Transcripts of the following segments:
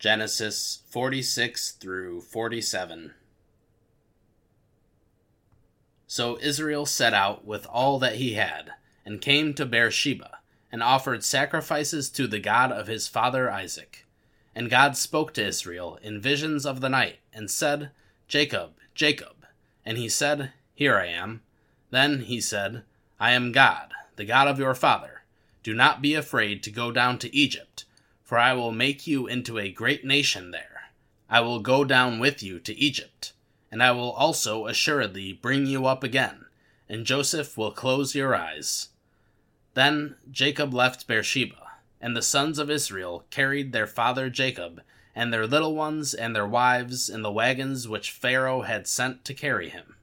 Genesis 46 through 47. So Israel set out with all that he had, and came to Beersheba, and offered sacrifices to the God of his father Isaac. And God spoke to Israel in visions of the night, and said, Jacob, Jacob. And he said, Here I am. Then he said, I am God, the God of your father. Do not be afraid to go down to Egypt for I will make you into a great nation there. I will go down with you to Egypt, and I will also assuredly bring you up again, and Joseph will close your eyes. Then Jacob left Beersheba, and the sons of Israel carried their father Jacob and their little ones and their wives in the wagons which Pharaoh had sent to carry him.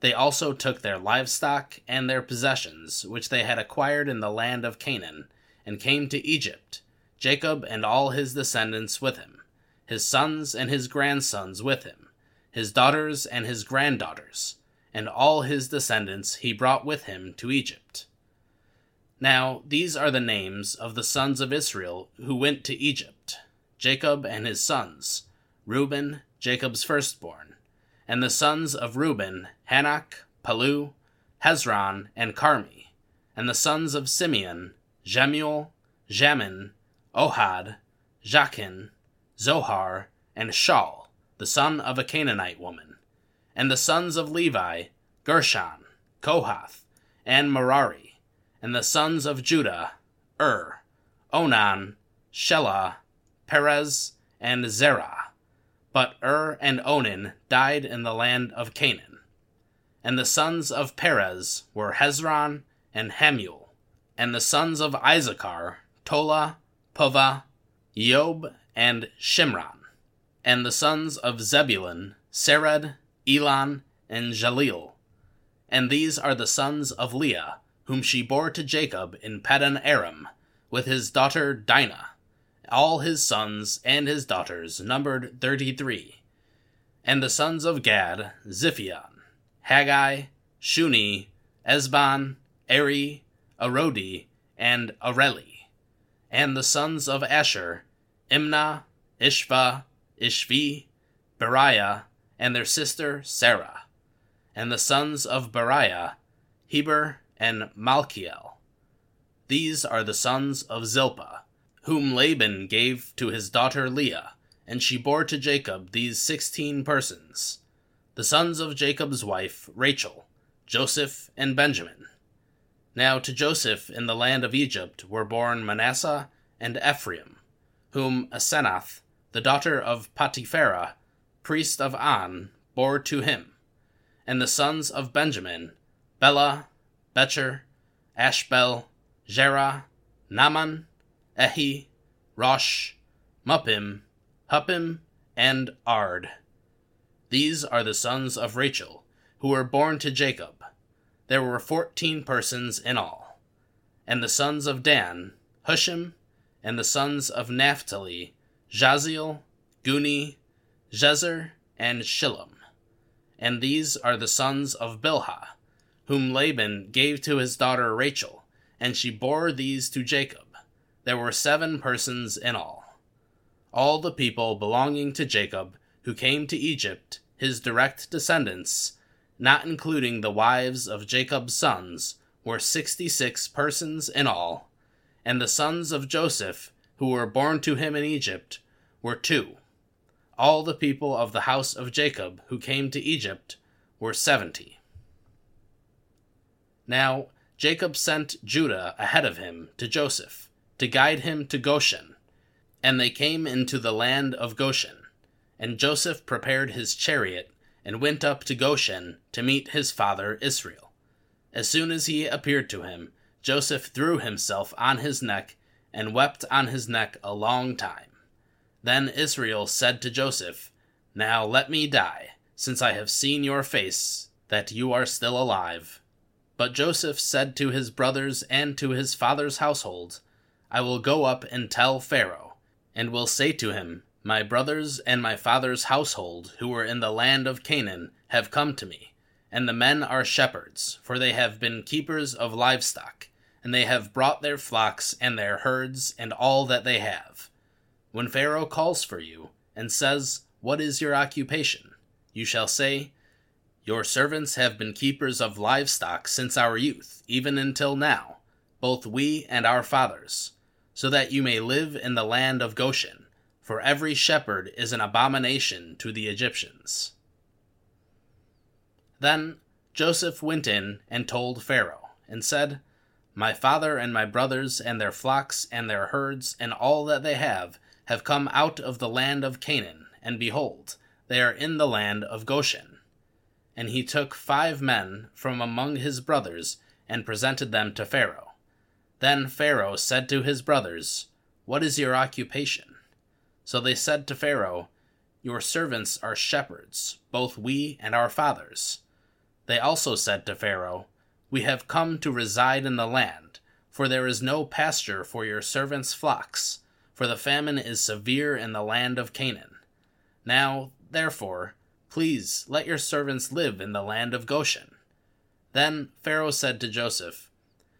They also took their livestock and their possessions, which they had acquired in the land of Canaan, and came to Egypt Jacob and all his descendants with him, his sons and his grandsons with him, his daughters and his granddaughters, and all his descendants he brought with him to Egypt. Now these are the names of the sons of Israel who went to Egypt Jacob and his sons, Reuben, Jacob's firstborn, and the sons of Reuben, Hanoch, Pallu, Hezron, and Carmi, and the sons of Simeon, Jemuel, Jamin, Ohad, Jachin, Zohar, and Shaul, the son of a Canaanite woman. And the sons of Levi, Gershon, Kohath, and Merari. And the sons of Judah, Ur, Onan, Shelah, Perez, and Zerah. But Ur and Onan died in the land of Canaan. And the sons of Perez were Hezron and Hamul. And the sons of Issachar, Tola, Puvah, Job, and Shimron. And the sons of Zebulun, Sered, Elon, and Jahleel. And these are the sons of Leah, whom she bore to Jacob in Paddan Aram, with his daughter Dinah. All his sons and his daughters numbered thirty three. And the sons of Gad, Ziphion, Haggi, Shuni, Ezbon, Eri, Arodi, and Areli and the sons of Asher, Imnah, Ishva, Ishvi, Beriah, and their sister Serah, and the sons of Beriah, Heber, and Malchiel. These are the sons of Zilpah, whom Laban gave to his daughter Leah, and she bore to Jacob these sixteen persons. The sons of Jacob's wife, Rachel, Joseph, and Benjamin. Now to Joseph in the land of Egypt were born Manasseh and Ephraim, whom Asenath, the daughter of Potiphera, priest of On, bore to him. And the sons of Benjamin, Bela, Becher, Ashbel, Gera, Naaman, Ehi, Rosh, Muppim, Huppim, and Ard. These are the sons of Rachel, who were born to Jacob there were fourteen persons in all. And the sons of Dan, Hushim, and the sons of Naphtali, Jahzeel, Guni, Jezer, and Shillem. And these are the sons of Bilhah, whom Laban gave to his daughter Rachel, and she bore these to Jacob. There were seven persons in all. All the people belonging to Jacob who came to Egypt, his direct descendants, not including the wives of Jacob's sons, were sixty six persons in all, and the sons of Joseph, who were born to him in Egypt, were two. All the people of the house of Jacob who came to Egypt were seventy. Now Jacob sent Judah ahead of him to Joseph, to guide him to Goshen. And they came into the land of Goshen. And Joseph prepared his chariot and went up to Goshen to meet his father Israel. As soon as he appeared to him, Joseph threw himself on his neck and wept on his neck a long time. Then Israel said to Joseph, Now let me die, since I have seen your face, that you are still alive. But Joseph said to his brothers and to his father's household, I will go up and tell Pharaoh, and will say to him, my brothers and my father's household, who were in the land of Canaan, have come to me, and the men are shepherds, for they have been keepers of livestock, and they have brought their flocks and their herds and all that they have. When Pharaoh calls for you and says, What is your occupation? you shall say, Your servants have been keepers of livestock since our youth, even until now, both we and our fathers, so that you may live in the land of Goshen, for every shepherd is an abomination to the Egyptians. Then Joseph went in and told Pharaoh, and said, My father and my brothers and their flocks and their herds and all that they have have come out of the land of Canaan, and behold, they are in the land of Goshen. And he took five men from among his brothers and presented them to Pharaoh. Then Pharaoh said to his brothers, What is your occupation? So they said to Pharaoh, Your servants are shepherds, both we and our fathers. They also said to Pharaoh, We have come to reside in the land, for there is no pasture for your servants' flocks, for the famine is severe in the land of Canaan. Now Therefore, please let your servants live in the land of Goshen. Then Pharaoh said to Joseph,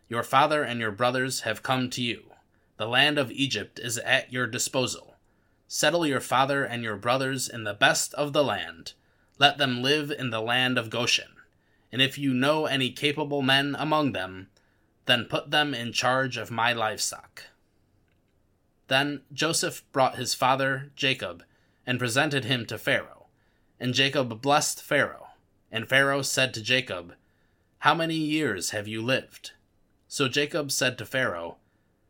Your father and your brothers have come to you. The land of Egypt is at your disposal. Settle your father and your brothers in the best of the land. Let them live in the land of Goshen. And if you know any capable men among them, then put them in charge of my livestock. Then Joseph brought his father, Jacob, and presented him to Pharaoh. And Jacob blessed Pharaoh. And Pharaoh said to Jacob, How many years have you lived? So Jacob said to Pharaoh,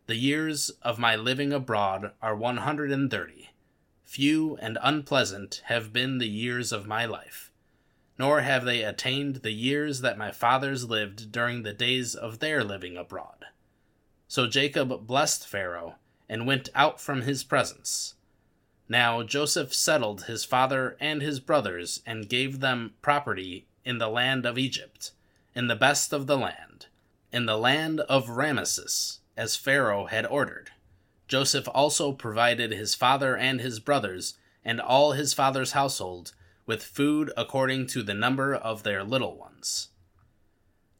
The years of my living abroad are one hundred and thirty. Few and unpleasant have been the years of my life, nor have they attained the years that my fathers lived during the days of their living abroad. So Jacob blessed Pharaoh, and went out from his presence. Now Joseph settled his father and his brothers, and gave them property in the land of Egypt, in the best of the land, in the land of Rameses, as Pharaoh had ordered. Joseph also provided his father and his brothers, and all his father's household, with food according to the number of their little ones.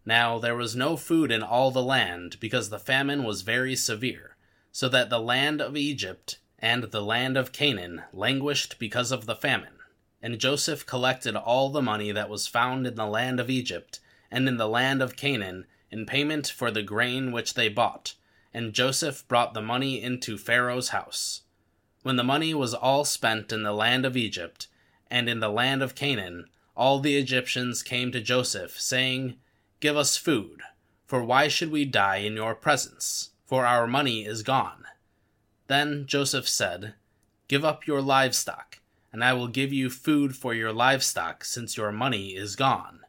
Now there was no food in all the land, because the famine was very severe, so that the land of Egypt and the land of Canaan languished because of the famine. And Joseph collected all the money that was found in the land of Egypt and in the land of Canaan in payment for the grain which they bought. And Joseph brought the money into Pharaoh's house. When the money was all spent in the land of Egypt and in the land of Canaan, all the Egyptians came to Joseph, saying, Give us food, for why should we die in your presence? For our money is gone. Then Joseph said, Give up your livestock, and I will give you food for your livestock, since your money is gone.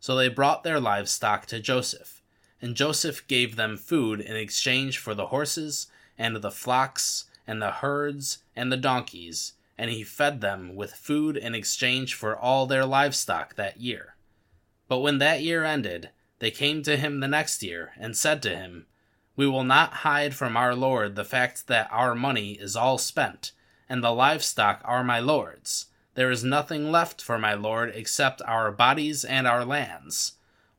So they brought their livestock to Joseph, and Joseph gave them food in exchange for the horses, and the flocks, and the herds, and the donkeys, and he fed them with food in exchange for all their livestock that year. But when that year ended, they came to him the next year, and said to him, we will not hide from our Lord the fact that our money is all spent, and the livestock are my Lord's. There is nothing left for my Lord except our bodies and our lands.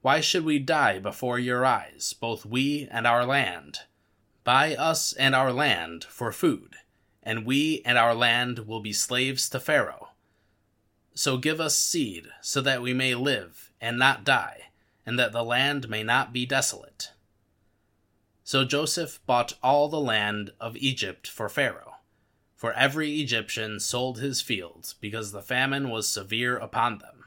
Why should we die before your eyes, both we and our land? Buy us and our land for food, and we and our land will be slaves to Pharaoh. So give us seed, so that we may live and not die, and that the land may not be desolate. So Joseph bought all the land of Egypt for Pharaoh. For every Egyptian sold his fields, because the famine was severe upon them.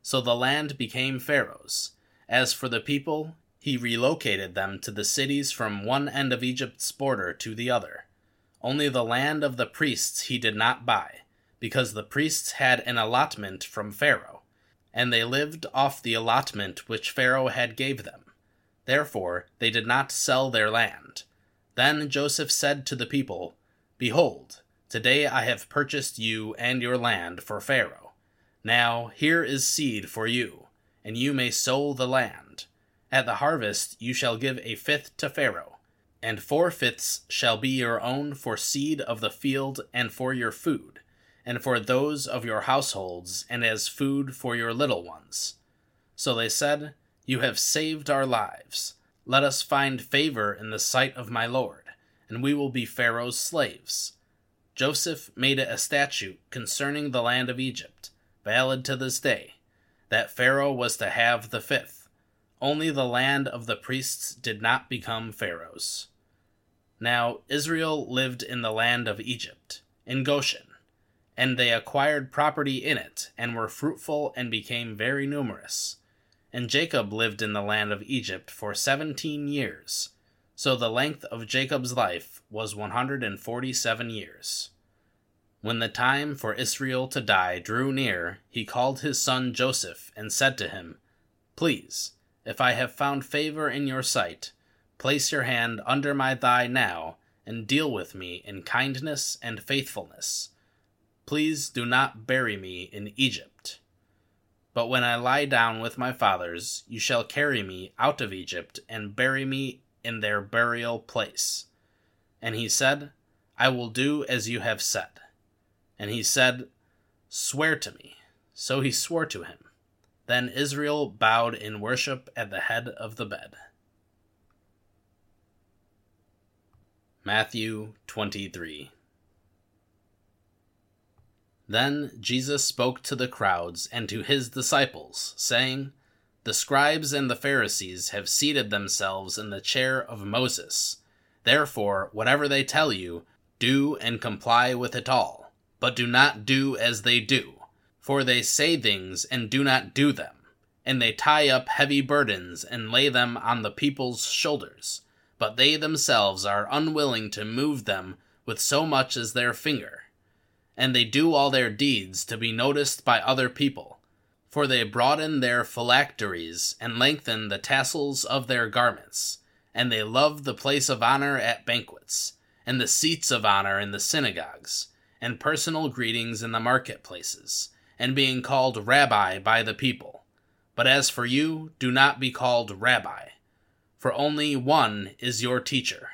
So the land became Pharaoh's. As for the people, he relocated them to the cities from one end of Egypt's border to the other. Only the land of the priests he did not buy, because the priests had an allotment from Pharaoh, and they lived off the allotment which Pharaoh had gave them. Therefore they did not sell their land. Then Joseph said to the people, Behold, today I have purchased you and your land for Pharaoh. Now here is seed for you, and you may sow the land. At the harvest you shall give a fifth to Pharaoh, and four fifths shall be your own for seed of the field and for your food, and for those of your households, and as food for your little ones. So they said, you have saved our lives. Let us find favor in the sight of my Lord, and we will be Pharaoh's slaves. Joseph made it a statute concerning the land of Egypt, valid to this day, that Pharaoh was to have the fifth. Only the land of the priests did not become Pharaoh's. Now Israel lived in the land of Egypt, in Goshen, and they acquired property in it, and were fruitful and became very numerous. And Jacob lived in the land of Egypt for seventeen years. So the length of Jacob's life was 147 years. When the time for Israel to die drew near, he called his son Joseph and said to him, Please, if I have found favor in your sight, place your hand under my thigh now, and deal with me in kindness and faithfulness. Please do not bury me in Egypt. But when I lie down with my fathers, you shall carry me out of Egypt and bury me in their burial place. And he said, I will do as you have said. And he said, Swear to me. So he swore to him. Then Israel bowed in worship at the head of the bed. Matthew 23 Then Jesus spoke to the crowds and to his disciples, saying, the scribes and the Pharisees have seated themselves in the chair of Moses. Therefore, whatever they tell you, do and comply with it all. But do not do as they do, for they say things and do not do them. And they tie up heavy burdens and lay them on the people's shoulders, but they themselves are unwilling to move them with so much as their finger. And they do all their deeds to be noticed by other people for they broaden their phylacteries and lengthen the tassels of their garments, and they love the place of honor at banquets, and the seats of honor in the synagogues, and personal greetings in the marketplaces, and being called rabbi by the people. But as for you, do not be called rabbi, for only one is your teacher,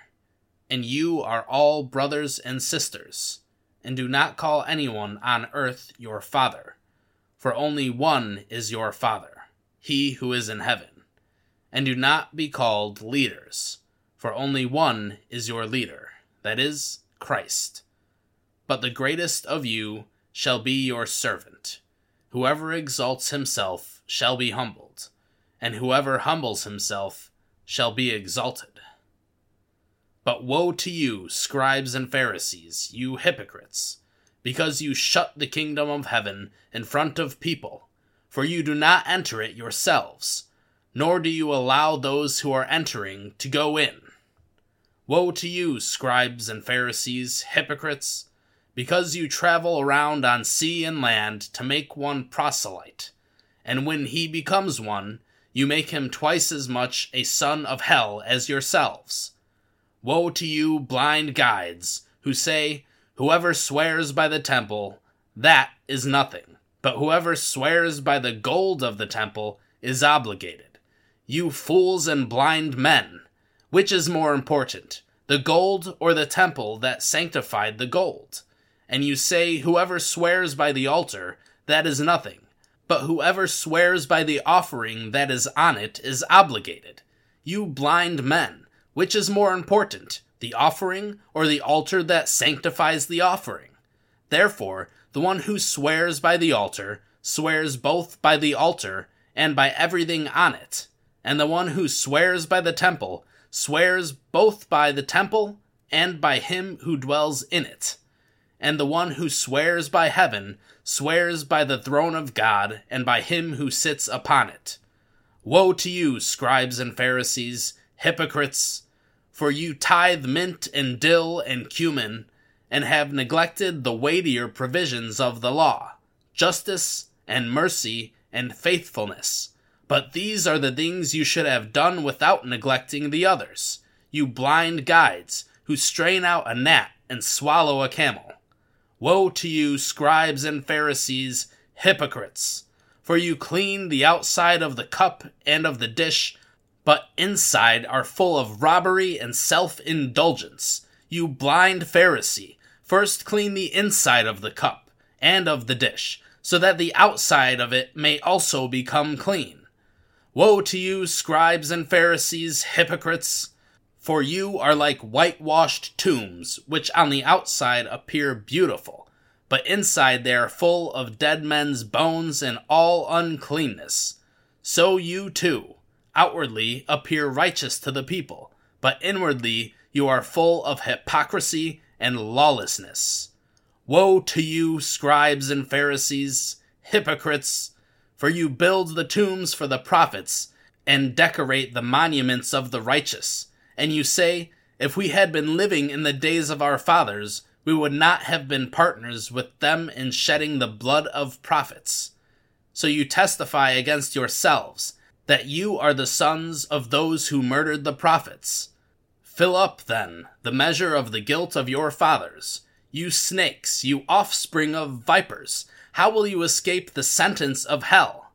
and you are all brothers and sisters, and do not call anyone on earth your father for only one is your Father, he who is in heaven. And do not be called leaders, for only one is your leader, that is, Christ. But the greatest of you shall be your servant. Whoever exalts himself shall be humbled, and whoever humbles himself shall be exalted. But woe to you, scribes and Pharisees, you hypocrites! because you shut the kingdom of heaven in front of people, for you do not enter it yourselves, nor do you allow those who are entering to go in. Woe to you, scribes and Pharisees, hypocrites, because you travel around on sea and land to make one proselyte, and when he becomes one, you make him twice as much a son of hell as yourselves. Woe to you, blind guides, who say, Whoever swears by the temple, that is nothing. But whoever swears by the gold of the temple is obligated. You fools and blind men! Which is more important, the gold or the temple that sanctified the gold? And you say, Whoever swears by the altar, that is nothing. But whoever swears by the offering that is on it is obligated. You blind men! Which is more important, the offering, or the altar that sanctifies the offering. Therefore, the one who swears by the altar swears both by the altar and by everything on it, and the one who swears by the temple swears both by the temple and by him who dwells in it. And the one who swears by heaven swears by the throne of God and by him who sits upon it. Woe to you, scribes and Pharisees, hypocrites! For you tithe mint and dill and cumin, and have neglected the weightier provisions of the law justice and mercy and faithfulness. But these are the things you should have done without neglecting the others, you blind guides who strain out a gnat and swallow a camel. Woe to you, scribes and Pharisees, hypocrites! For you clean the outside of the cup and of the dish but inside are full of robbery and self indulgence. You blind Pharisee, first clean the inside of the cup and of the dish, so that the outside of it may also become clean. Woe to you, scribes and Pharisees, hypocrites! For you are like whitewashed tombs, which on the outside appear beautiful, but inside they are full of dead men's bones and all uncleanness. So you too, outwardly appear righteous to the people, but inwardly you are full of hypocrisy and lawlessness. Woe to you, scribes and Pharisees, hypocrites! For you build the tombs for the prophets, and decorate the monuments of the righteous. And you say, If we had been living in the days of our fathers, we would not have been partners with them in shedding the blood of prophets. So you testify against yourselves that you are the sons of those who murdered the prophets. Fill up, then, the measure of the guilt of your fathers. You snakes, you offspring of vipers, how will you escape the sentence of hell?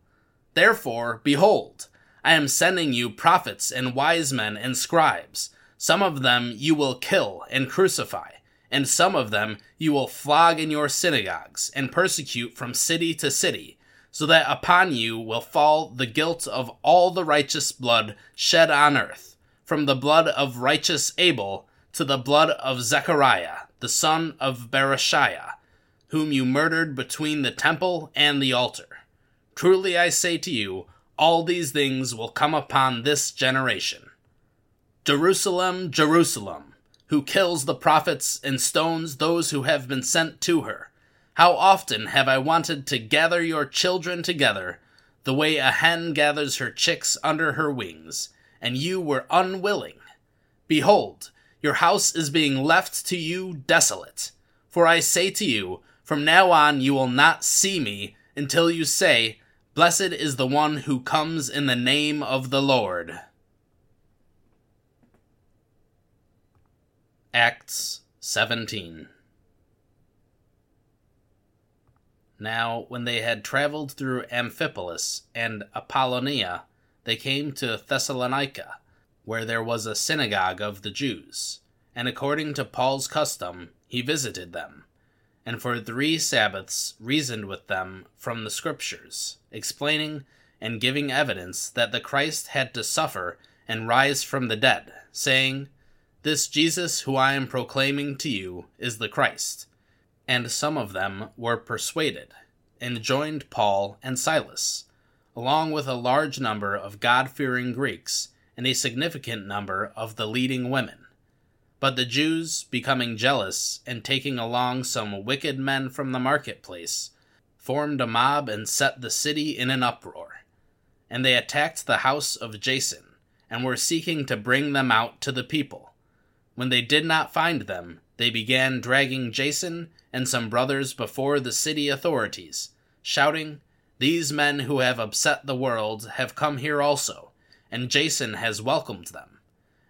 Therefore, behold, I am sending you prophets and wise men and scribes. Some of them you will kill and crucify, and some of them you will flog in your synagogues and persecute from city to city, so that upon you will fall the guilt of all the righteous blood shed on earth from the blood of righteous Abel to the blood of Zechariah, the son of Berechiah, whom you murdered between the temple and the altar. Truly I say to you, all these things will come upon this generation. Jerusalem, Jerusalem, who kills the prophets and stones those who have been sent to her. How often have I wanted to gather your children together, the way a hen gathers her chicks under her wings, and you were unwilling. Behold, your house is being left to you desolate. For I say to you, from now on you will not see me until you say, Blessed is the one who comes in the name of the Lord. Acts 17 Now, when they had traveled through Amphipolis and Apollonia, they came to Thessalonica, where there was a synagogue of the Jews. And according to Paul's custom, he visited them, and for three Sabbaths reasoned with them from the Scriptures, explaining and giving evidence that the Christ had to suffer and rise from the dead, saying, This Jesus who I am proclaiming to you is the Christ. And some of them were persuaded, and joined Paul and Silas along with a large number of God fearing Greeks and a significant number of the leading women. But the Jews, becoming jealous and taking along some wicked men from the marketplace, formed a mob and set the city in an uproar. And they attacked the house of Jason, and were seeking to bring them out to the people. When they did not find them, they began dragging Jason and some brothers before the city authorities, shouting, these men who have upset the world have come here also, and Jason has welcomed them.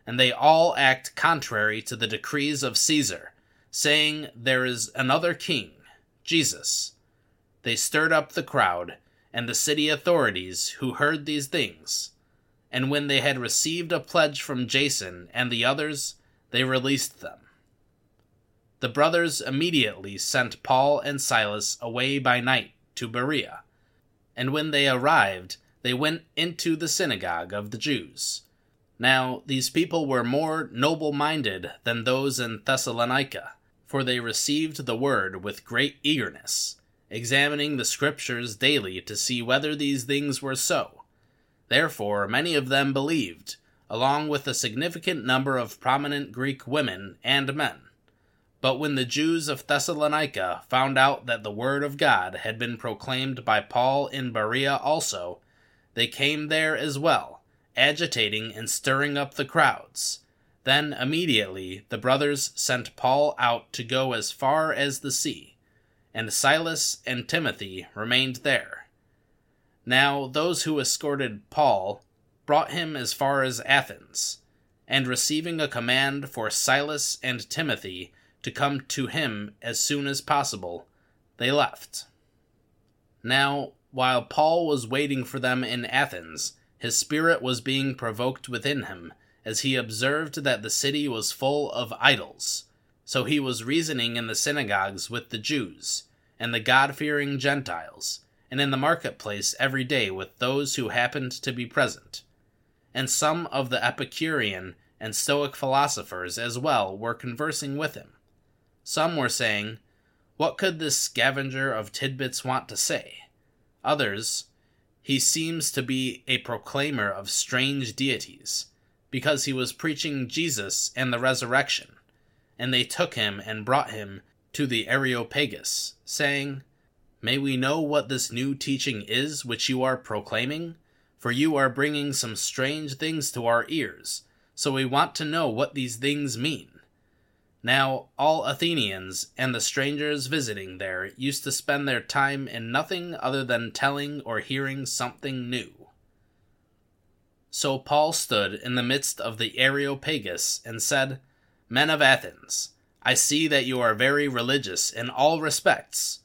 And they all act contrary to the decrees of Caesar, saying there is another king, Jesus. They stirred up the crowd and the city authorities who heard these things. And when they had received a pledge from Jason and the others, they released them. The brothers immediately sent Paul and Silas away by night to Berea and when they arrived, they went into the synagogue of the Jews. Now, these people were more noble minded than those in Thessalonica, for they received the word with great eagerness, examining the Scriptures daily to see whether these things were so. Therefore, many of them believed, along with a significant number of prominent Greek women and men. But when the Jews of Thessalonica found out that the word of God had been proclaimed by Paul in Berea also, they came there as well, agitating and stirring up the crowds. Then immediately the brothers sent Paul out to go as far as the sea, and Silas and Timothy remained there. Now those who escorted Paul brought him as far as Athens, and receiving a command for Silas and Timothy to come to him as soon as possible, they left. Now, while Paul was waiting for them in Athens, his spirit was being provoked within him, as he observed that the city was full of idols. So he was reasoning in the synagogues with the Jews, and the God fearing Gentiles, and in the marketplace every day with those who happened to be present. And some of the Epicurean and Stoic philosophers as well were conversing with him. Some were saying, What could this scavenger of tidbits want to say? Others, He seems to be a proclaimer of strange deities, because he was preaching Jesus and the resurrection. And they took him and brought him to the Areopagus, saying, May we know what this new teaching is which you are proclaiming? For you are bringing some strange things to our ears, so we want to know what these things mean. Now, all Athenians and the strangers visiting there used to spend their time in nothing other than telling or hearing something new. So Paul stood in the midst of the Areopagus and said, Men of Athens, I see that you are very religious in all respects.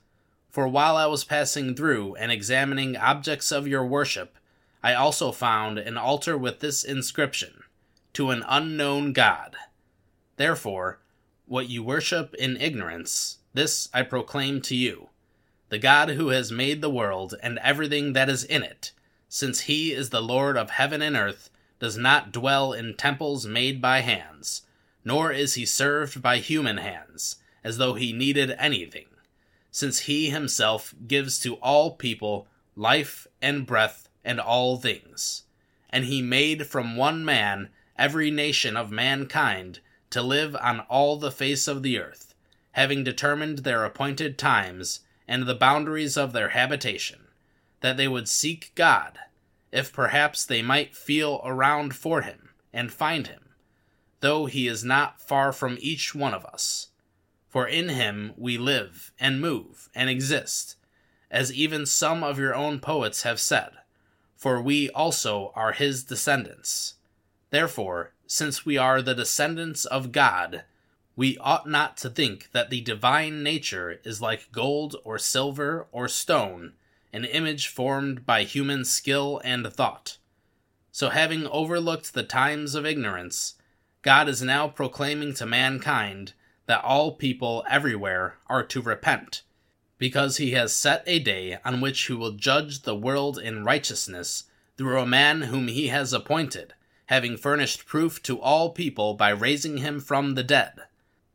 For while I was passing through and examining objects of your worship, I also found an altar with this inscription To an unknown God. Therefore, what you worship in ignorance, this I proclaim to you the God who has made the world and everything that is in it, since he is the Lord of heaven and earth, does not dwell in temples made by hands nor is he served by human hands, as though he needed anything, since he himself gives to all people life and breath and all things. And he made from one man every nation of mankind to live on all the face of the earth, having determined their appointed times and the boundaries of their habitation, that they would seek God, if perhaps they might feel around for him and find him though he is not far from each one of us. For in him we live and move and exist, as even some of your own poets have said, for we also are his descendants. Therefore, since we are the descendants of God, we ought not to think that the divine nature is like gold or silver or stone, an image formed by human skill and thought. So, having overlooked the times of ignorance, God is now proclaiming to mankind that all people everywhere are to repent, because he has set a day on which he will judge the world in righteousness through a man whom he has appointed, having furnished proof to all people by raising him from the dead.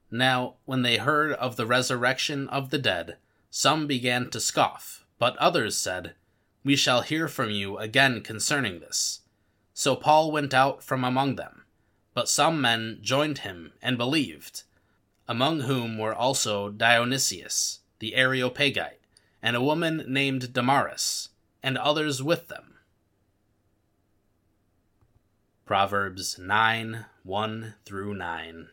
Now, when they heard of the resurrection of the dead, some began to scoff, but others said, We shall hear from you again concerning this. So Paul went out from among them but some men joined him and believed, among whom were also Dionysius, the Areopagite, and a woman named Damaris, and others with them. Proverbs 9 1 through 9.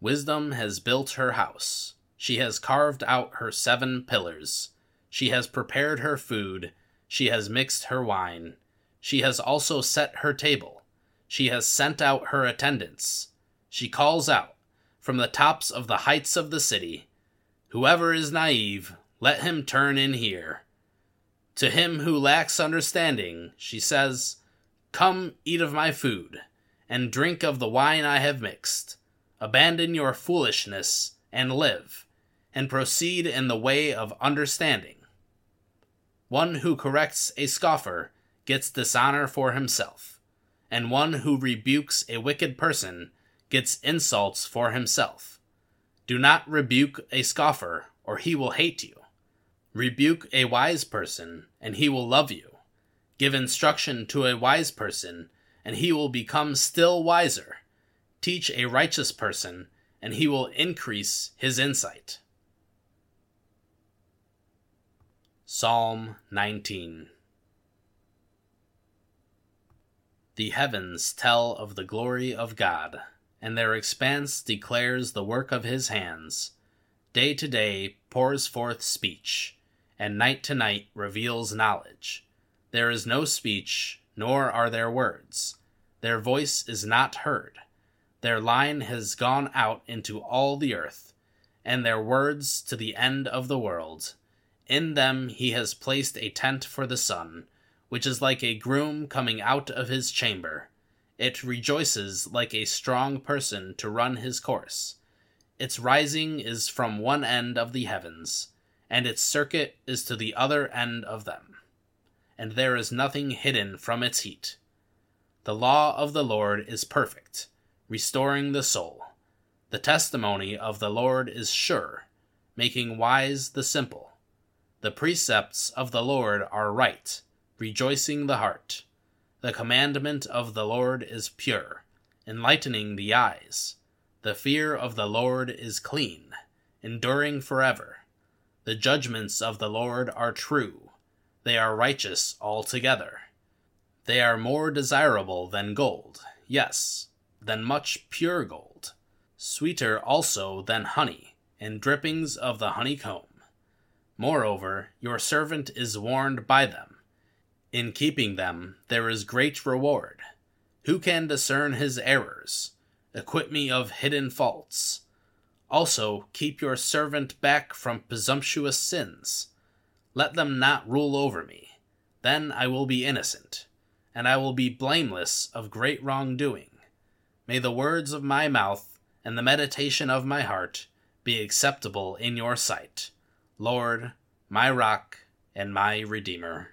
Wisdom has built her house. She has carved out her seven pillars. She has prepared her food. She has mixed her wine. She has also set her table. She has sent out her attendants. She calls out from the tops of the heights of the city Whoever is naive, let him turn in here. To him who lacks understanding, she says, Come eat of my food, and drink of the wine I have mixed. Abandon your foolishness, and live, and proceed in the way of understanding. One who corrects a scoffer gets dishonor for himself, and one who rebukes a wicked person gets insults for himself. Do not rebuke a scoffer, or he will hate you. Rebuke a wise person, and he will love you. Give instruction to a wise person, and he will become still wiser. Teach a righteous person, and he will increase his insight. Psalm 19 The heavens tell of the glory of God, and their expanse declares the work of his hands. Day to day pours forth speech, and night to night reveals knowledge. There is no speech, nor are there words. Their voice is not heard. Their line has gone out into all the earth, and their words to the end of the world. In them he has placed a tent for the sun which is like a groom coming out of his chamber. It rejoices like a strong person to run his course. Its rising is from one end of the heavens, and its circuit is to the other end of them, and there is nothing hidden from its heat. The law of the Lord is perfect, restoring the soul. The testimony of the Lord is sure, making wise the simple. The precepts of the Lord are right, rejoicing the heart. The commandment of the Lord is pure, enlightening the eyes. The fear of the Lord is clean, enduring forever. The judgments of the Lord are true, they are righteous altogether. They are more desirable than gold, yes, than much pure gold, sweeter also than honey, and drippings of the honeycomb. Moreover, your servant is warned by them. In keeping them, there is great reward. Who can discern his errors? Acquit me of hidden faults. Also, keep your servant back from presumptuous sins. Let them not rule over me. Then I will be innocent, and I will be blameless of great wrongdoing. May the words of my mouth and the meditation of my heart be acceptable in your sight, Lord, my rock and my redeemer.